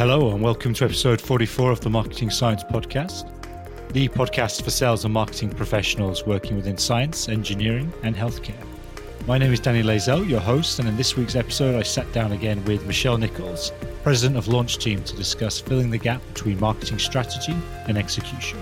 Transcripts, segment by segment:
Hello, and welcome to episode 44 of the Marketing Science Podcast, the podcast for sales and marketing professionals working within science, engineering, and healthcare. My name is Danny Lazell, your host, and in this week's episode, I sat down again with Michele Nichols, President of Launch Team, to discuss filling the gap between marketing strategy and execution.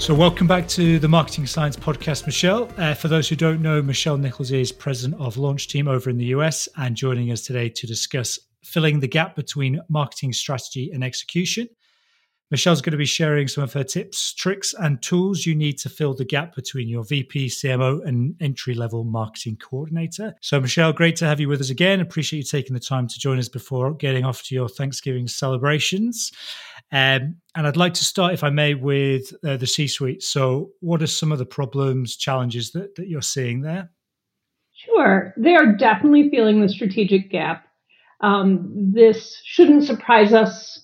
So, welcome back to the Marketing Science Podcast, Michele. Uh, for those who don't know, Michele Nichols is president of Launch Team over in the US and joining us today to discuss filling the gap between marketing strategy and execution. Michele's going to be sharing some of her tips, tricks, and tools you need to fill the gap between your VP, CMO, and entry level marketing coordinator. So, Michele, great to have you with us again. Appreciate you taking the time to join us before getting off to your Thanksgiving celebrations. Um, and I'd like to start, if I may, with uh, the C suite. So, what are some of the problems, challenges that, that you're seeing there? Sure. They are definitely feeling the strategic gap. Um, this shouldn't surprise us.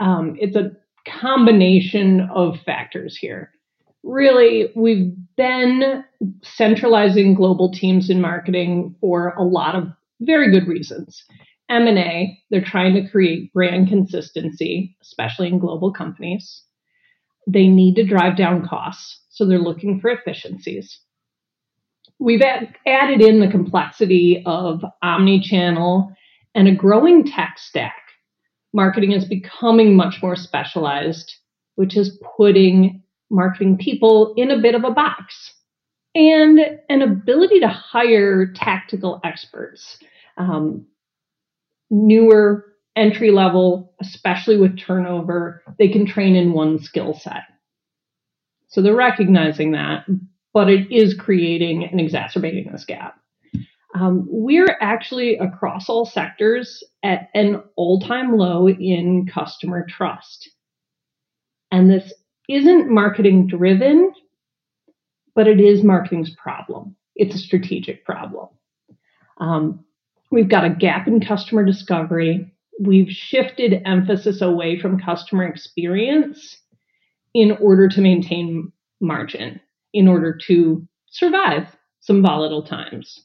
Um, it's a combination of factors here. Really, we've been centralizing global teams in marketing for a lot of very good reasons. M&A, they're trying to create brand consistency, especially in global companies. They need to drive down costs, so they're looking for efficiencies. We've ad- added in the complexity of omni-channel and a growing tech stack marketing is becoming much more specialized, which is putting marketing people in a bit of a box. And an ability to hire tactical experts, um, newer entry level, especially with turnover, they can train in one skill set. So they're recognizing that, but it is creating and exacerbating this gap. Um, we're actually across all sectors at an all time low in customer trust. And this isn't marketing driven, but it is marketing's problem. It's a strategic problem. Um, we've got a gap in customer discovery. We've shifted emphasis away from customer experience in order to maintain margin, in order to survive some volatile times.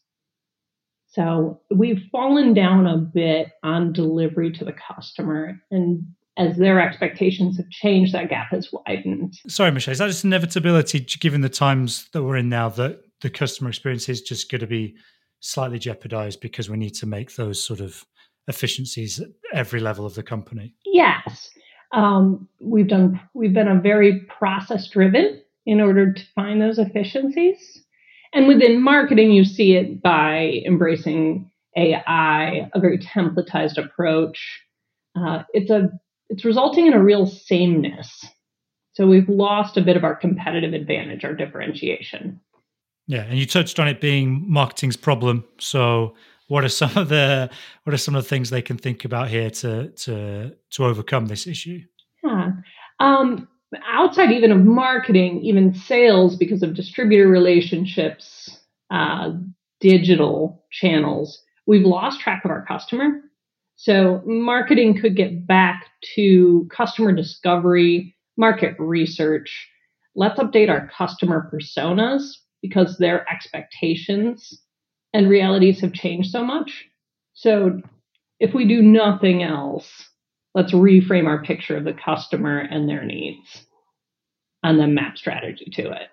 So we've fallen down a bit on delivery to the customer. And as their expectations have changed, that gap has widened. Sorry, Michele, is that just inevitability given the times that we're in now that the customer experience is just going to be slightly jeopardized because we need to make those sort of efficiencies at every level of the company? Yes. Um, we've done we've been a very process driven in order to find those efficiencies. And within marketing, you see it by embracing AI, a very templatized approach. Uh, it's a it's resulting in a real sameness. So we've lost a bit of our competitive advantage, our differentiation. Yeah, and you touched on it being marketing's problem. So what are some of the what are some of the things they can think about here to to to overcome this issue? Yeah. Um, outside even of marketing, even sales, because of distributor relationships, uh, digital channels, we've lost track of our customer. So marketing could get back to customer discovery, market research. Let's update our customer personas because their expectations and realities have changed so much. So if we do nothing else, let's reframe our picture of the customer and their needs and then map strategy to it.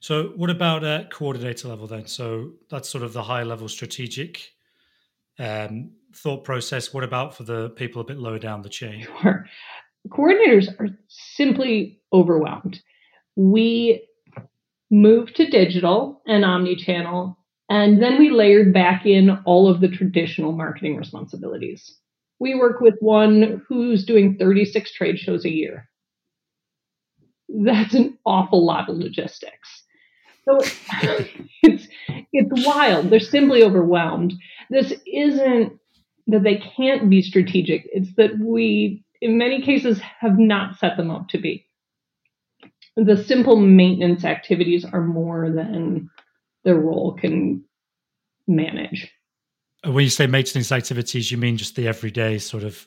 So, what about at coordinator level then? So, that's sort of the high level strategic um, thought process. What about for the people a bit lower down the chain? Sure. Coordinators are simply overwhelmed. We moved to digital and omni channel, and then we layered back in all of the traditional marketing responsibilities. We work with one who's doing 36 trade shows a year. That's an awful lot of logistics. So it's it's wild. They're simply overwhelmed. This isn't that they can't be strategic. It's that we, in many cases, have not set them up to be. The simple maintenance activities are more than their role can manage. Uh, when you say maintenance activities, you mean just the everyday sort of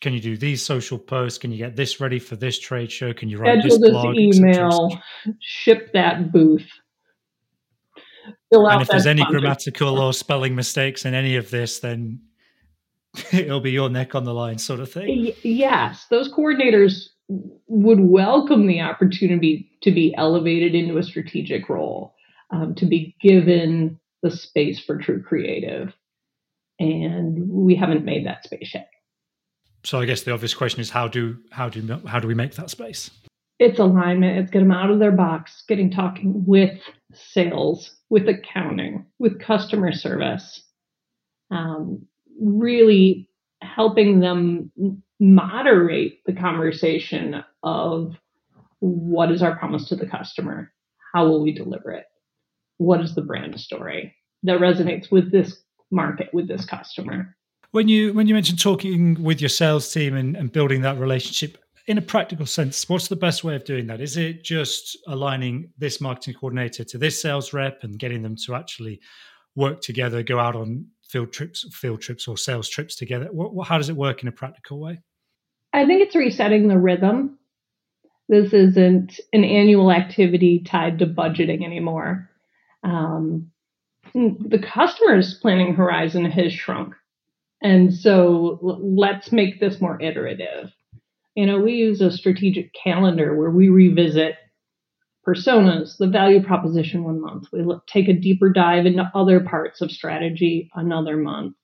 can you do these social posts? Can you get this ready for this trade show? Can you write Schedule this blog? email, ship that booth. and if there's any grammatical or spelling mistakes in any of this, then it'll be your neck on the line, sort of thing. Yes, those coordinators would welcome the opportunity to be elevated into a strategic role, um, to be given the space for true creative. And we haven't made that space yet. So I guess the obvious question is how do how do how do we make that space? It's alignment. It's get them out of their box, getting talking with sales, with accounting, with customer service, um, really helping them moderate the conversation of what is our promise to the customer? How will we deliver it? What is the brand story that resonates with this market, with this customer? When you when you mentioned talking with your sales team and, and building that relationship in a practical sense, what's the best way of doing that? Is it just aligning this marketing coordinator to this sales rep and getting them to actually work together, go out on field trips, field trips or sales trips together? What, how does it work in a practical way? I think it's resetting the rhythm. This isn't an annual activity tied to budgeting anymore. Um, the customer's planning horizon has shrunk. And so let's make this more iterative. You know, we use a strategic calendar where we revisit personas, the value proposition one month. We look, take a deeper dive into other parts of strategy another month.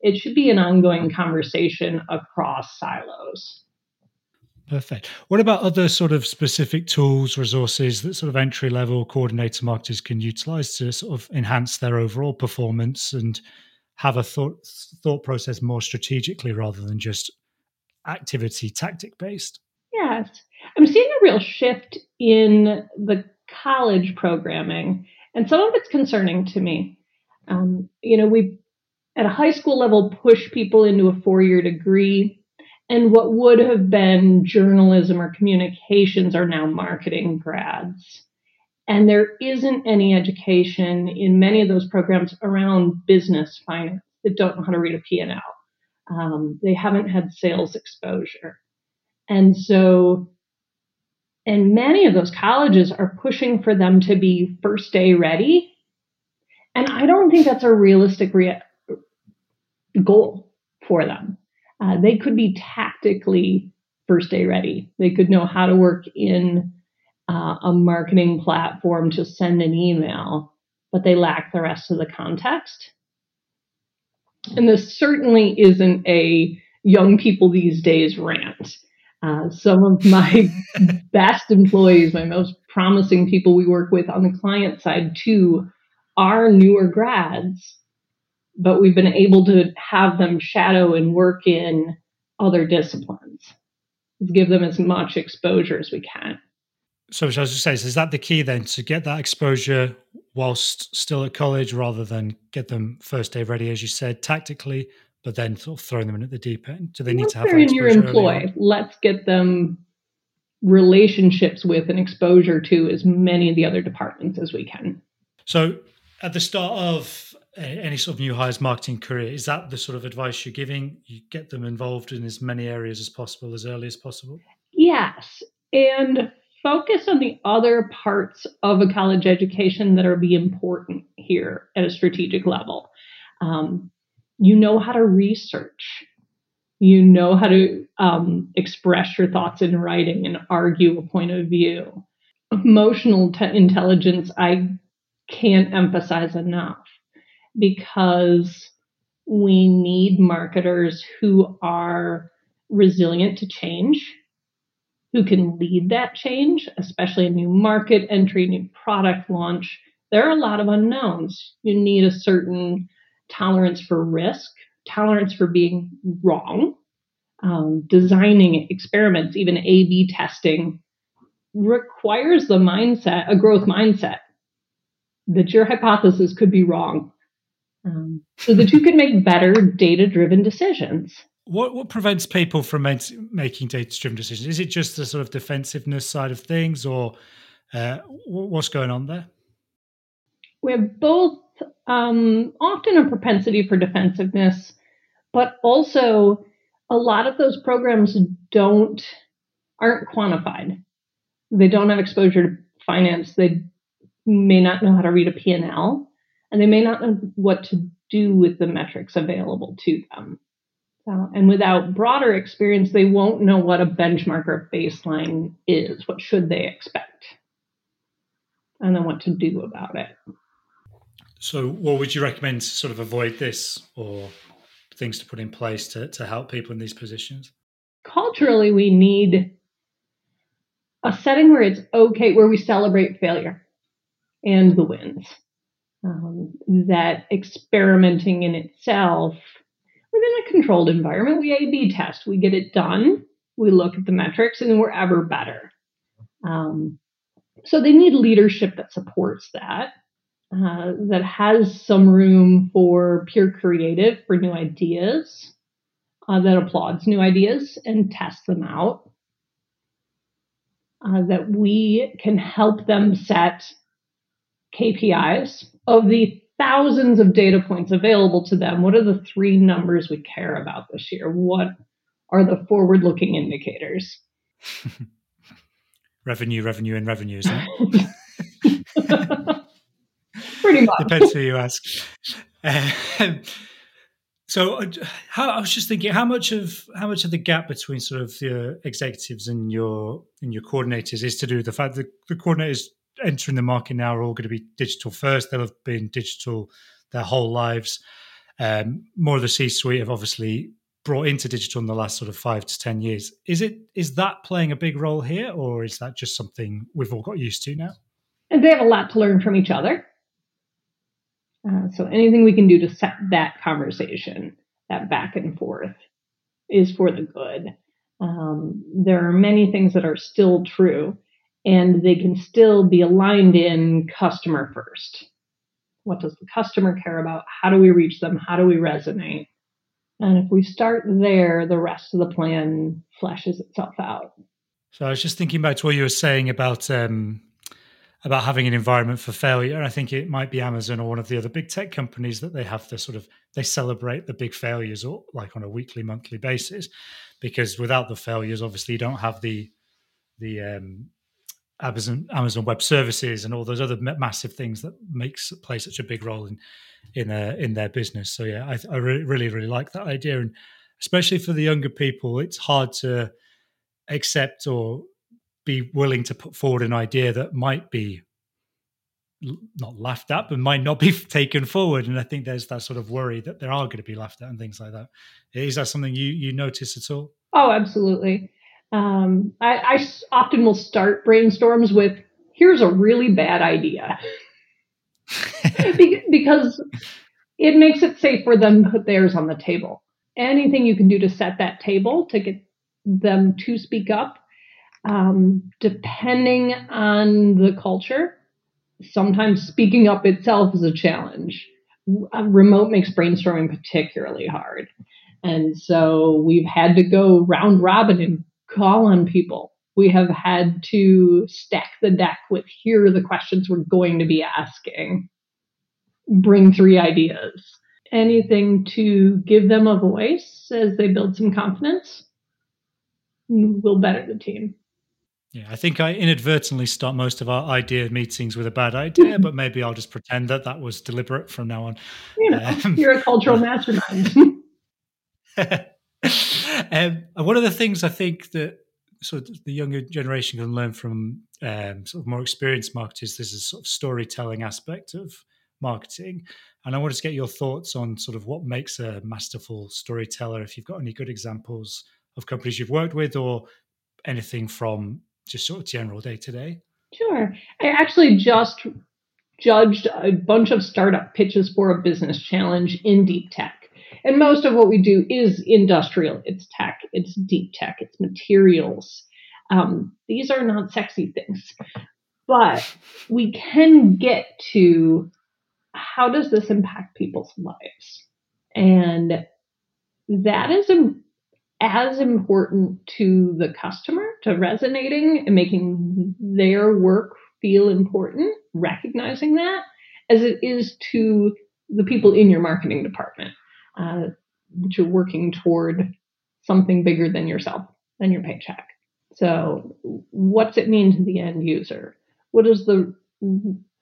It should be an ongoing conversation across silos. Perfect. What about other sort of specific tools, resources that sort of entry level coordinator marketers can utilize to sort of enhance their overall performance and have a thought thought process more strategically rather than just activity tactic based? Yes. I'm seeing a real shift in the college programming, and some of it's concerning to me. Um, you know, we at a high school level push people into a four year degree, and what would have been journalism or communications are now marketing grads. And there isn't any education in many of those programs around business finance that don't know how to read a P&L. Um, they haven't had sales exposure. And so, and many of those colleges are pushing for them to be first day ready. And I don't think that's a realistic rea- goal for them. Uh, they could be tactically first day ready. They could know how to work in uh, a marketing platform to send an email, but they lack the rest of the context. And this certainly isn't a young people these days rant. Uh, some of my best employees, my most promising people we work with on the client side too, are newer grads, but we've been able to have them shadow and work in other disciplines, give them as much exposure as we can. So, as I say, is that the key then to get that exposure whilst still at college rather than get them first day ready, as you said, tactically, but then sort of throwing them in at the deep end? Do they need to have they're in your employ? Let's get them relationships with and exposure to as many of the other departments as we can. So, at the start of any sort of new hires marketing career, is that the sort of advice you're giving? You get them involved in as many areas as possible, as early as possible? Yes. And focus on the other parts of a college education that are be important here at a strategic level. Um, you know how to research. You know how to um, express your thoughts in writing and argue a point of view. Emotional te- intelligence, I can't emphasize enough because we need marketers who are resilient to change who can lead that change, especially a new market entry, new product launch. There are a lot of unknowns. You need a certain tolerance for risk, tolerance for being wrong, um, designing experiments, even A B testing requires the mindset, a growth mindset, that your hypothesis could be wrong. Um, so that you can make better data driven decisions. What what prevents people from making data driven decisions? Is it just the sort of defensiveness side of things, or uh, what's going on there? We have both um, often a propensity for defensiveness, but also a lot of those programs don't aren't quantified. They don't have exposure to finance. They may not know how to read a P&L, and they may not know what to do with the metrics available to them. And without broader experience, they won't know what a benchmark or baseline is. What should they expect? And then what to do about it. So, what would you recommend to sort of avoid this or things to put in place to, to help people in these positions? Culturally, we need a setting where it's okay, where we celebrate failure and the wins. Um, that experimenting in itself within a controlled environment, we A B test, we get it done, we look at the metrics, and we're ever better. Um, so they need leadership that supports that, uh, that has some room for pure creative, for new ideas, uh, that applauds new ideas and tests them out. Uh, that we can help them set KPIs of the thousands of data points available to them. What are the three numbers we care about this year? What are the forward looking indicators? revenue, revenue, and revenues. Pretty much. Depends who you ask. Um, so, uh, how, I was just thinking, how much of how much of the gap between sort of the executives and your and your coordinators is to do with the fact that the coordinators entering the market now are all going to be digital first. They'll have been digital their whole lives. Um, more of the C-suite have obviously brought into digital in the last sort of five to ten years. Is it is that playing a big role here, or is that just something we've all got used to now? And they have a lot to learn from each other. Uh, so anything we can do to set that conversation, that back and forth, is for the good. Um, there are many things that are still true, and they can still be aligned in customer first. What does the customer care about? How do we reach them? How do we resonate? And if we start there, the rest of the plan fleshes itself out. So I was just thinking back to what you were saying about um, about having an environment for failure. I think it might be Amazon or one of the other big tech companies that they have to sort of they celebrate the big failures or like on a weekly, monthly basis, because without the failures, obviously you don't have the the um, Amazon Amazon Web Services and all those other massive things that makes play such a big role in in uh, in their business. So yeah, I, I really really like that idea, and especially for the younger people, it's hard to accept or be willing to put forward an idea that might be not laughed at, but might not be taken forward. And I think there's that sort of worry that there are going to be laughed at and things like that. Is that something you you notice at all? Oh, absolutely. Um, I, I often will start brainstorms with, "Here's a really bad idea," because it makes it safe for them to put theirs on the table. Anything you can do to set that table to get them to speak up um, depending on the culture, sometimes speaking up itself is a challenge. Remote makes brainstorming particularly hard. And so we've had to go round robin and call on people. We have had to stack the deck with here are the questions we're going to be asking. Bring three ideas. Anything to give them a voice as they build some confidence will better the team. Yeah, I think I inadvertently start most of our idea meetings with a bad idea, but maybe I'll just pretend that that was deliberate from now on. You know, um, you're a cultural mastermind. um, one of the things I think that sort of the younger generation can learn from um, sort of more experienced marketers, there's a sort of storytelling aspect of marketing. And I wanted to get your thoughts on sort of what makes a masterful storyteller, if you've got any good examples of companies you've worked with or anything from just sort of general day to day? Sure. I actually just judged a bunch of startup pitches for a business challenge in deep tech. And most of what we do is industrial. It's tech, it's deep tech, it's materials. Um, these are not sexy things, but we can get to how does this impact people's lives? And that is a as important to the customer, to resonating and making their work feel important, recognizing that, as it is to the people in your marketing department uh, that you're working toward something bigger than yourself, and your paycheck. So, what's it mean to the end user? What is the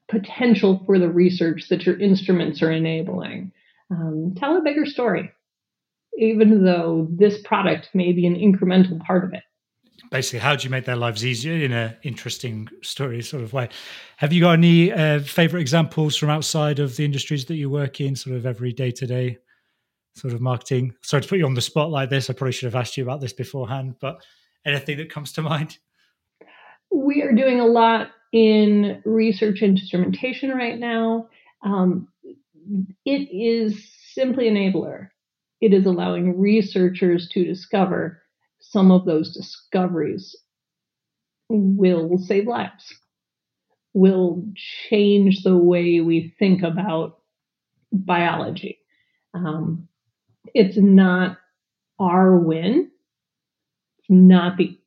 potential for the research that your instruments are enabling? Um, tell a bigger story even though this product may be an incremental part of it. Basically, how do you make their lives easier in an interesting story sort of way? Have you got any uh, favorite examples from outside of the industries that you work in, sort of every day to day sort of marketing? Sorry to put you on the spot like this. I probably should have asked you about this beforehand, but anything that comes to mind? We are doing a lot in research instrumentation right now. Um, it is simply enabler. It is allowing researchers to discover some of those discoveries will save lives, will change the way we think about biology. Um, it's not our win, it's not the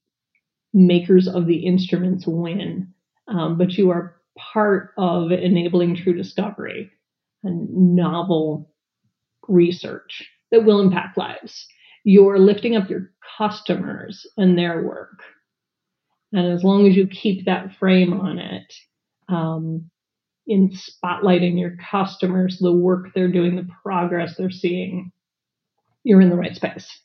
makers of the instruments win, um, but you are part of enabling true discovery and novel research that will impact lives. You're lifting up your customers and their work. And as long as you keep that frame on it, um, in spotlighting your customers, the work they're doing, the progress they're seeing, you're in the right space.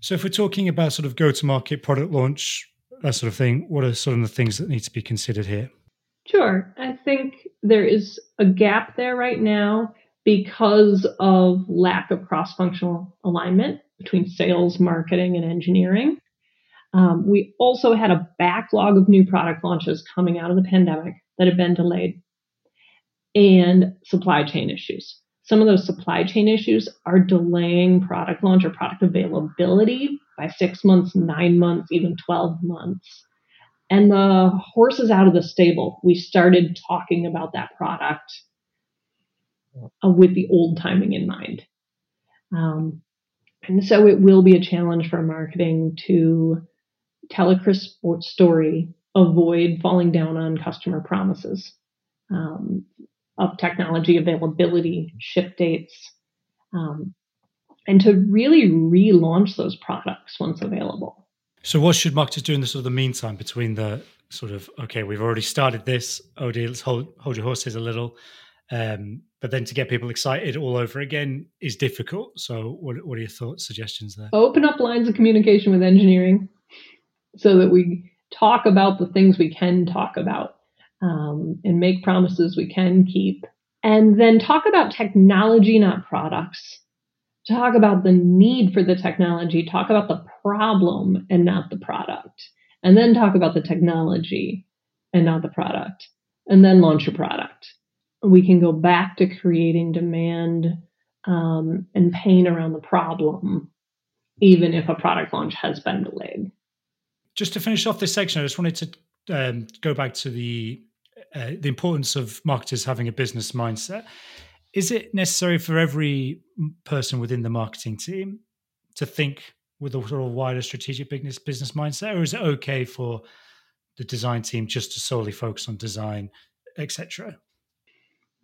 So, if we're talking about sort of go to market product launch, that sort of thing, what are sort of the things that need to be considered here? Sure. I think there is a gap there right now because of lack of cross functional alignment between sales, marketing, and engineering. Um, we also had a backlog of new product launches coming out of the pandemic that had been delayed and supply chain issues. Some of those supply chain issues are delaying product launch or product availability by six months, nine months, even 12 months. And the horse is out of the stable. We started talking about that product uh, with the old timing in mind. Um, and so it will be a challenge for marketing to tell a crisp story, avoid falling down on customer promises um, of technology availability, ship dates, um, and to really relaunch those products once available. So, what should marketers do in the sort of the meantime between the sort of okay, we've already started this. Oh, dear, let's hold hold your horses a little. Um, but then to get people excited all over again is difficult. So, what, what are your thoughts, suggestions there? Open up lines of communication with engineering so that we talk about the things we can talk about um, and make promises we can keep. And then talk about technology, not products. Talk about the need for the technology, talk about the problem and not the product. And then talk about the technology and not the product. And then launch your product we can go back to creating demand um, and pain around the problem, even if a product launch has been delayed. Just to finish off this section, I just wanted to um, go back to the uh, the importance of marketers having a business mindset. Is it necessary for every person within the marketing team to think with a sort of wider strategic business business mindset, or is it okay for the design team just to solely focus on design, etc.?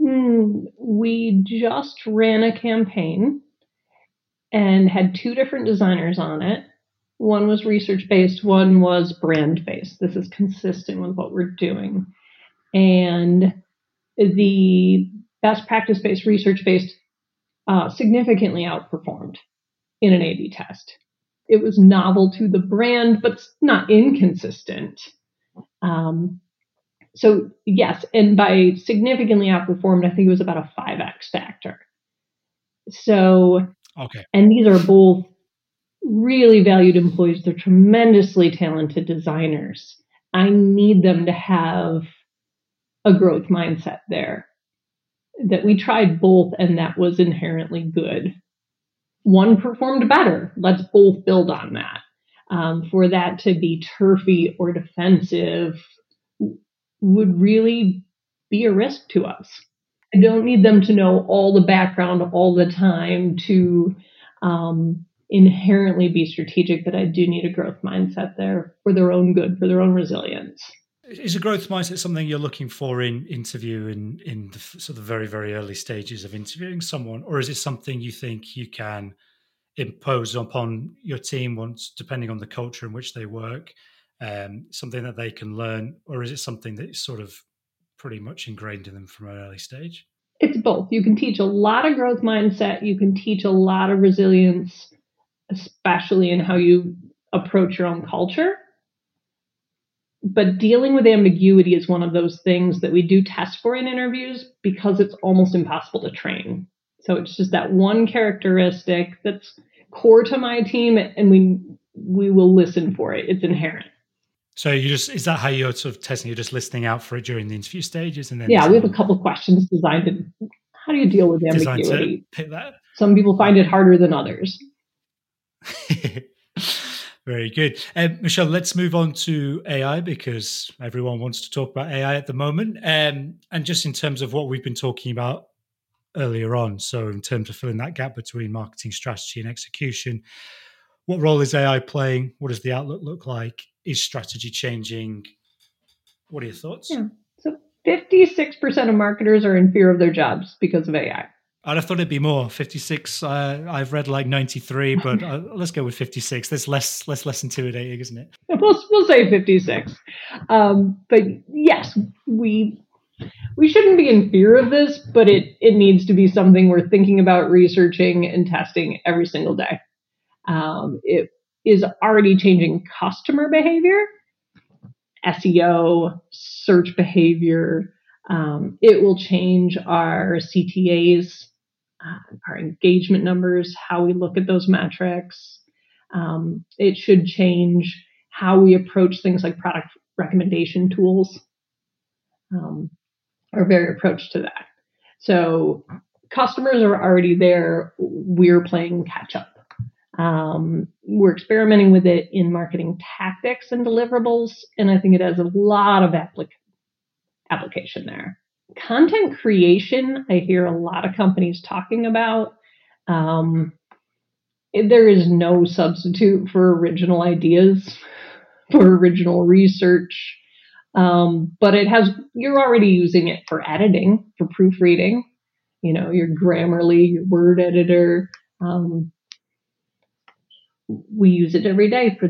Hmm, we just ran a campaign and had two different designers on it. One was research based, one was brand based. This is consistent with what we're doing. And the best practice based, research based uh, significantly outperformed in an A B test. It was novel to the brand, but not inconsistent. Um, so yes, and by significantly outperformed, I think it was about a 5x factor. So, okay. And these are both really valued employees. They're tremendously talented designers. I need them to have a growth mindset there. That we tried both, and that was inherently good. One performed better. Let's both build on that. Um, for that to be turfy or defensive would really be a risk to us. I don't need them to know all the background all the time to um, inherently be strategic, but I do need a growth mindset there for their own good, for their own resilience. Is a growth mindset something you're looking for in interview in in the sort of very very early stages of interviewing someone, or is it something you think you can impose upon your team once, depending on the culture in which they work? Um, something that they can learn, or is it something that's sort of pretty much ingrained in them from an early stage? It's both. You can teach a lot of growth mindset, you can teach a lot of resilience especially in how you approach your own culture. But dealing with ambiguity is one of those things that we do test for in interviews because it's almost impossible to train. So it's just that one characteristic that's core to my team, and we we will listen for it. It's inherent. So you just is that how you're sort of testing? You're just listening out for it during the interview stages, and then yeah, we have a couple of questions designed to how do you deal with ambiguity? Some people find it harder than others. Very good. Um, Michele, let's move on to AI because everyone wants to talk about AI at the moment. Um, and just in terms of what we've been talking about earlier on, so in terms of filling that gap between marketing strategy and execution, what role is AI playing? What does the outlook look like? Is strategy changing? What are your thoughts? Yeah. So 56% of marketers are in fear of their jobs because of AI. I'd have thought it'd be more. 56. Uh, I've read like 93, but uh, let's go with 56. That's less less less intimidating, isn't it? We'll we'll say 56. Um, but yes, we we shouldn't be in fear of this, but it it needs to be something we're thinking about researching and testing every single day. Um, it is already changing customer behavior, SEO, search behavior. Um, it will change our CTAs, uh, our engagement numbers, how we look at those metrics. Um, it should change how we approach things like product recommendation tools, um, our very approach to that. So customers are already there. We're playing catch up. Um, we're experimenting with it in marketing tactics and deliverables, and I think it has a lot of applic- application there. Content creation, I hear a lot of companies talking about. Um, there is no substitute for original ideas, for original research, um, but it has. You're already using it for editing, for proofreading. You know, your Grammarly, your word editor. Um, we use it every day for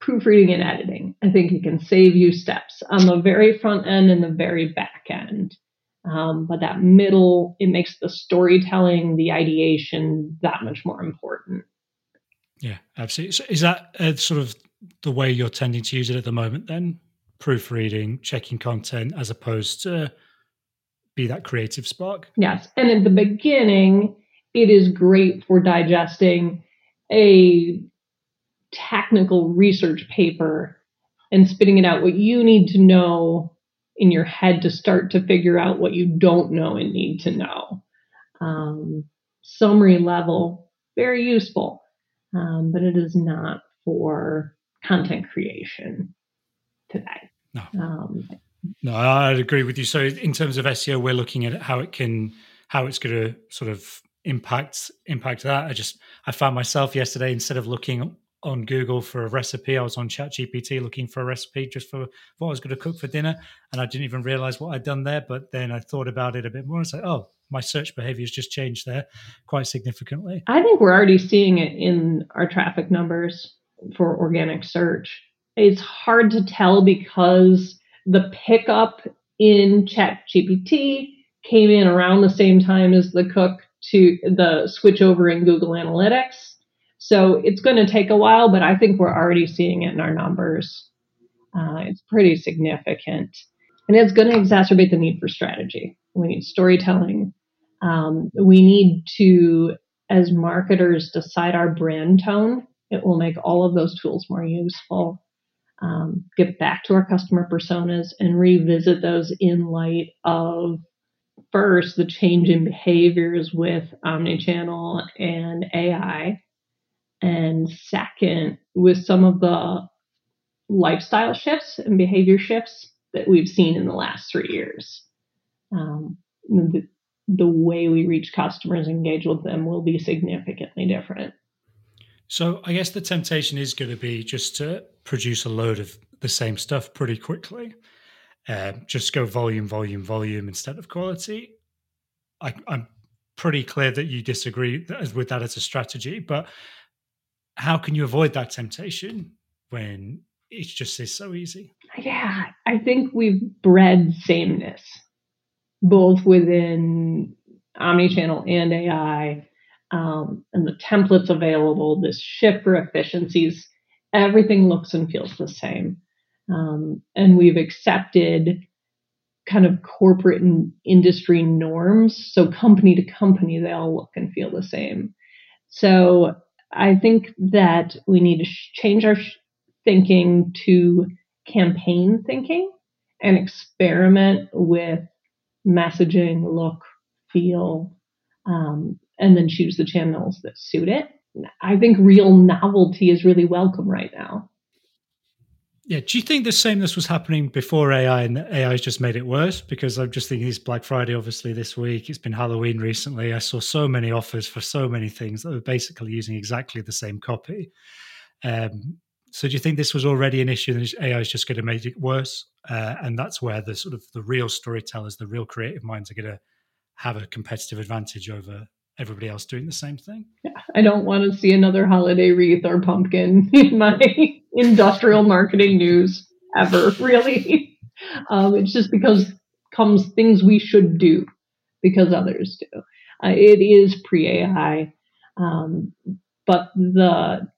proofreading and editing. I think it can save you steps on the very front end and the very back end. Um, but that middle, it makes the storytelling, the ideation that much more important. Yeah, absolutely. So is that uh, sort of the way you're tending to use it at the moment then? Proofreading, checking content, as opposed to be that creative spark? Yes. And in the beginning, it is great for digesting a technical research paper and spitting it out what you need to know in your head to start to figure out what you don't know and need to know. Um, summary level, very useful, um, but it is not for content creation today. No. Um, no, I'd agree with you. So, in terms of SEO, we're looking at how it can, how it's going to sort of impact impact that. I just I found myself yesterday instead of looking on Google for a recipe, I was on ChatGPT looking for a recipe just for what I was going to cook for dinner, and I didn't even realize what I'd done there. But then I thought about it a bit more. It's like, oh, my search behavior has just changed there quite significantly. I think we're already seeing it in our traffic numbers for organic search. It's hard to tell because the pickup in ChatGPT came in around the same time as the cook to the switch over in Google Analytics. So it's going to take a while, but I think we're already seeing it in our numbers. Uh, it's pretty significant. And it's going to exacerbate the need for strategy. We need storytelling. Um, we need to, as marketers, decide our brand tone. It will make all of those tools more useful. Um, get back to our customer personas and revisit those in light of first the change in behaviors with omnichannel and AI, and second with some of the lifestyle shifts and behavior shifts that we've seen in the last three years. Um, the, the way we reach customers, engage with them, will be significantly different. So I guess the temptation is going to be just to produce a load of the same stuff pretty quickly. Um, just go volume, volume, volume instead of quality. I, I'm pretty clear that you disagree with that as a strategy, but how can you avoid that temptation when it's just is so easy? Yeah, I think we've bred sameness both within omnichannel and AI. um, and the templates available, this shift for efficiencies, everything looks and feels the same. Um, and we've accepted kind of corporate and industry norms. So company to company, they all look and feel the same. So I think that we need to sh- change our sh- thinking to campaign thinking and experiment with messaging, look, feel, um, and then choose the channels that suit it. I think real novelty is really welcome right now. Yeah. Do you think the same this was happening before AI and AI has just made it worse? Because I'm just thinking it's Black Friday, obviously, this week. It's been Halloween recently. I saw so many offers for so many things that were basically using exactly the same copy. Um, so do you think this was already an issue and AI is just going to make it worse? Uh, and that's where the sort of the real storytellers, the real creative minds are going to have a competitive advantage over everybody else doing the same thing. Yeah, I don't want to see another holiday wreath or pumpkin in my industrial marketing news ever, really. Um, it's just because comes things we should do because others do. Uh, it is pre AI, um, but the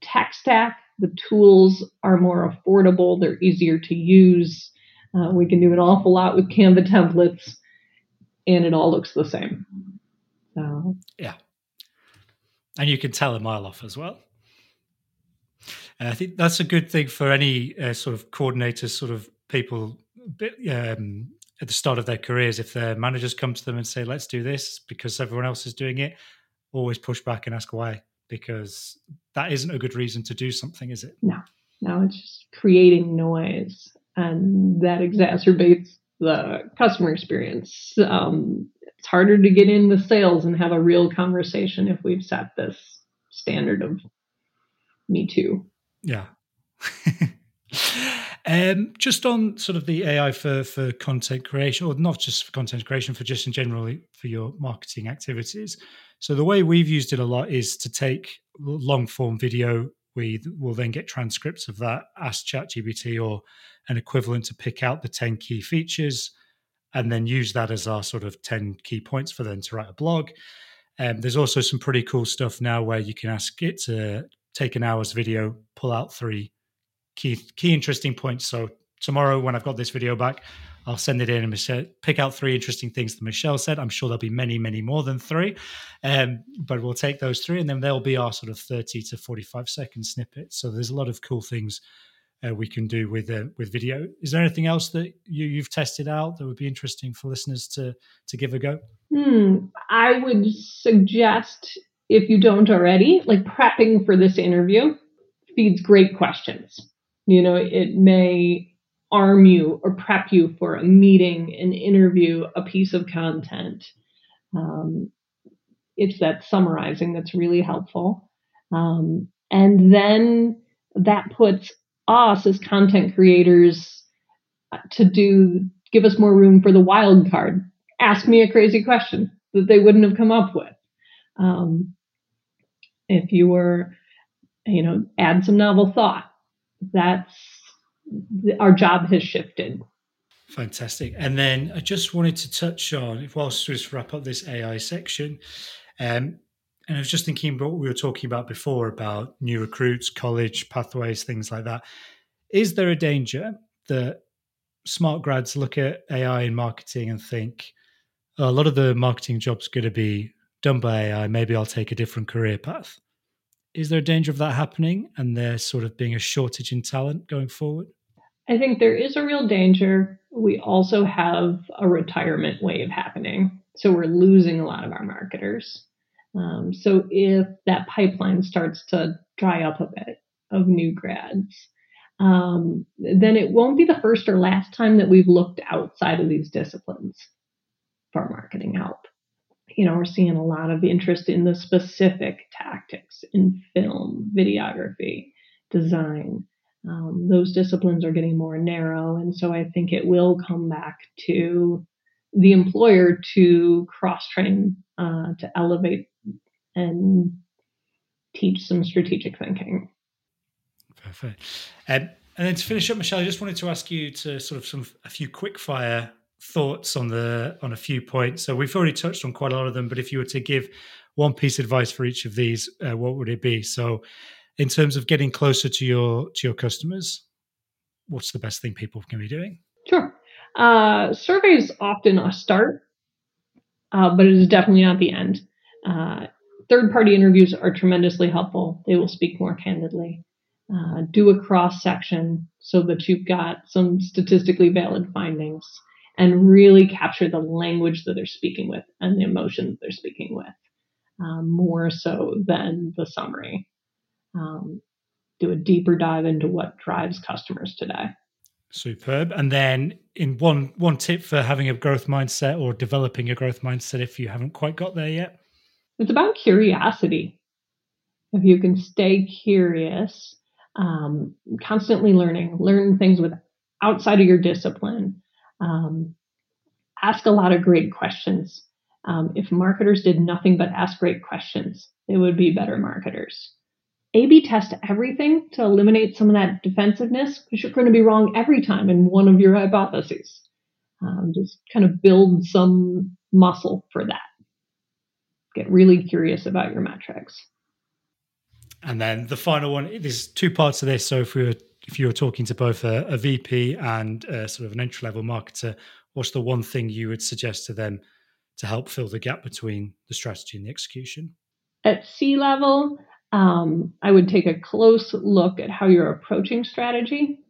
tech stack, the tools are more affordable, they're easier to use. Uh, we can do an awful lot with Canva templates, and it all looks the same. So yeah, and you can tell a mile off as well. And I think that's a good thing for any uh, sort of coordinators, sort of people um, at the start of their careers. If their managers come to them and say, "Let's do this," because everyone else is doing it, always push back and ask why, because that isn't a good reason to do something, is it? No, no, it's just creating noise, and that exacerbates the customer experience. Um, it's harder to get in the sales and have a real conversation if we've set this standard of me too. Yeah. um, just on sort of the AI for for content creation, or not just for content creation, for just in general for your marketing activities. So the way we've used it a lot is to take long form video. We will then get transcripts of that, ask ChatGPT or an equivalent to pick out the 10 key features and then use that as our sort of 10 key points for them to write a blog. Um, there's also some pretty cool stuff now where you can ask it to take an hour's video, pull out three key key interesting points. So tomorrow, when I've got this video back, I'll send it in and Michele, pick out three interesting things that Michele said. I'm sure there'll be many, many more than three, um, but we'll take those three, and then they'll be our sort of 30 to 45 second snippets. So there's a lot of cool things uh, we can do with uh, with video. Is there anything else that you, you've tested out that would be interesting for listeners to to give a go? Hmm. I would suggest if you don't already, like prepping for this interview feeds great questions. You know, it may arm you or prep you for a meeting, an interview, a piece of content. Um, it's that summarizing that's really helpful. Um, and then that puts us as content creators to do give us more room for the wild card. Ask me a crazy question that they wouldn't have come up with. Um, if you were, you know, add some novel thought. That's our job has shifted. Fantastic. And then I just wanted to touch on, whilst we just wrap up this AI section, um, and I was just thinking about what we were talking about before about new recruits, college pathways, things like that. Is there a danger that smart grads look at AI in marketing and think oh, a lot of the marketing jobs going to be done by AI? Maybe I'll take a different career path. Is there a danger of that happening and there sort of being a shortage in talent going forward? I think there is a real danger. We also have a retirement wave happening. So we're losing a lot of our marketers. Um, so if that pipeline starts to dry up a bit of new grads, um, then it won't be the first or last time that we've looked outside of these disciplines for marketing help. You know, we're seeing a lot of interest in the specific tactics in film, videography, design. Um, those disciplines are getting more narrow. And so I think it will come back to the employer to cross train uh, to elevate and teach some strategic thinking. Perfect. Um, and then to finish up, Michele, I just wanted to ask you to sort of some a few quick fire thoughts on the on a few points. So we've already touched on quite a lot of them, but if you were to give one piece of advice for each of these, uh, what would it be? So, in terms of getting closer to your to your customers, what's the best thing people can be doing? Sure. Uh, surveys often a start, uh, but it is definitely not the end. Uh, third party interviews are tremendously helpful. They will speak more candidly. Uh, do a cross section so that you've got some statistically valid findings and really capture the language that they're speaking with and the emotion that they're speaking with um, more so than the summary. Um, do a deeper dive into what drives customers today. Superb. And then in one one tip for having a growth mindset or developing a growth mindset if you haven't quite got there yet. It's about curiosity. If you can stay curious, um, constantly learning, learn things with outside of your discipline, um, ask a lot of great questions. Um, if marketers did nothing but ask great questions, they would be better marketers. A B test everything to eliminate some of that defensiveness because you're going to be wrong every time in one of your hypotheses. Um, just kind of build some muscle for that. Get really curious about your metrics. And then the final one, there's two parts of this. So if we were if you were talking to both a, a VP and a sort of an entry level marketer, what's the one thing you would suggest to them to help fill the gap between the strategy and the execution? At C level, um, I would take a close look at how you're approaching strategy.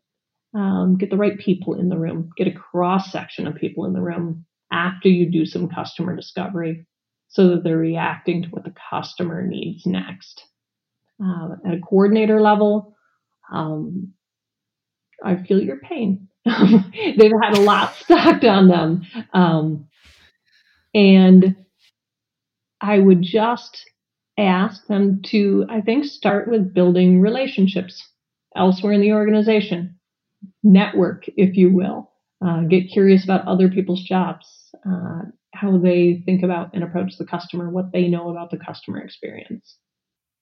Um, get the right people in the room, get a cross section of people in the room after you do some customer discovery so that they're reacting to what the customer needs next. Uh, at a coordinator level, um, I feel your pain. They've had a lot stacked on them. Um, and I would just ask them to, I think, start with building relationships elsewhere in the organization, network, if you will. Uh, get curious about other people's jobs, uh, how they think about and approach the customer, what they know about the customer experience.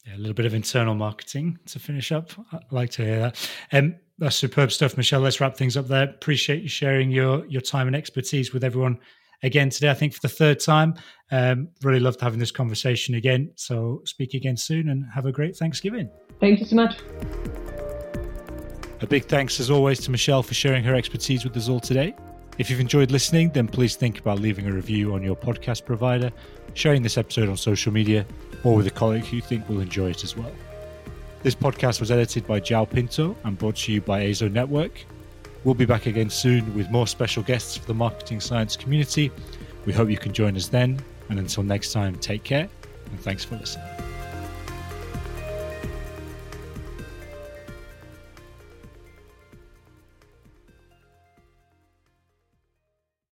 Yeah, a little bit of internal marketing to finish up. I like to hear that. Um, that's superb stuff, Michele. Let's wrap things up there. Appreciate you sharing your your time and expertise with everyone again today. I think for the third time. Um, really loved having this conversation again. So speak again soon and have a great Thanksgiving. Thank you so much. A big thanks as always to Michele for sharing her expertise with us all today. If you've enjoyed listening, then please think about leaving a review on your podcast provider, sharing this episode on social media, or with a colleague who you think will enjoy it as well. This podcast was edited by João Pinto and brought to you by AZoNetwork. We'll be back again soon with more special guests for the marketing science community. We hope you can join us then. And until next time, take care and thanks for listening.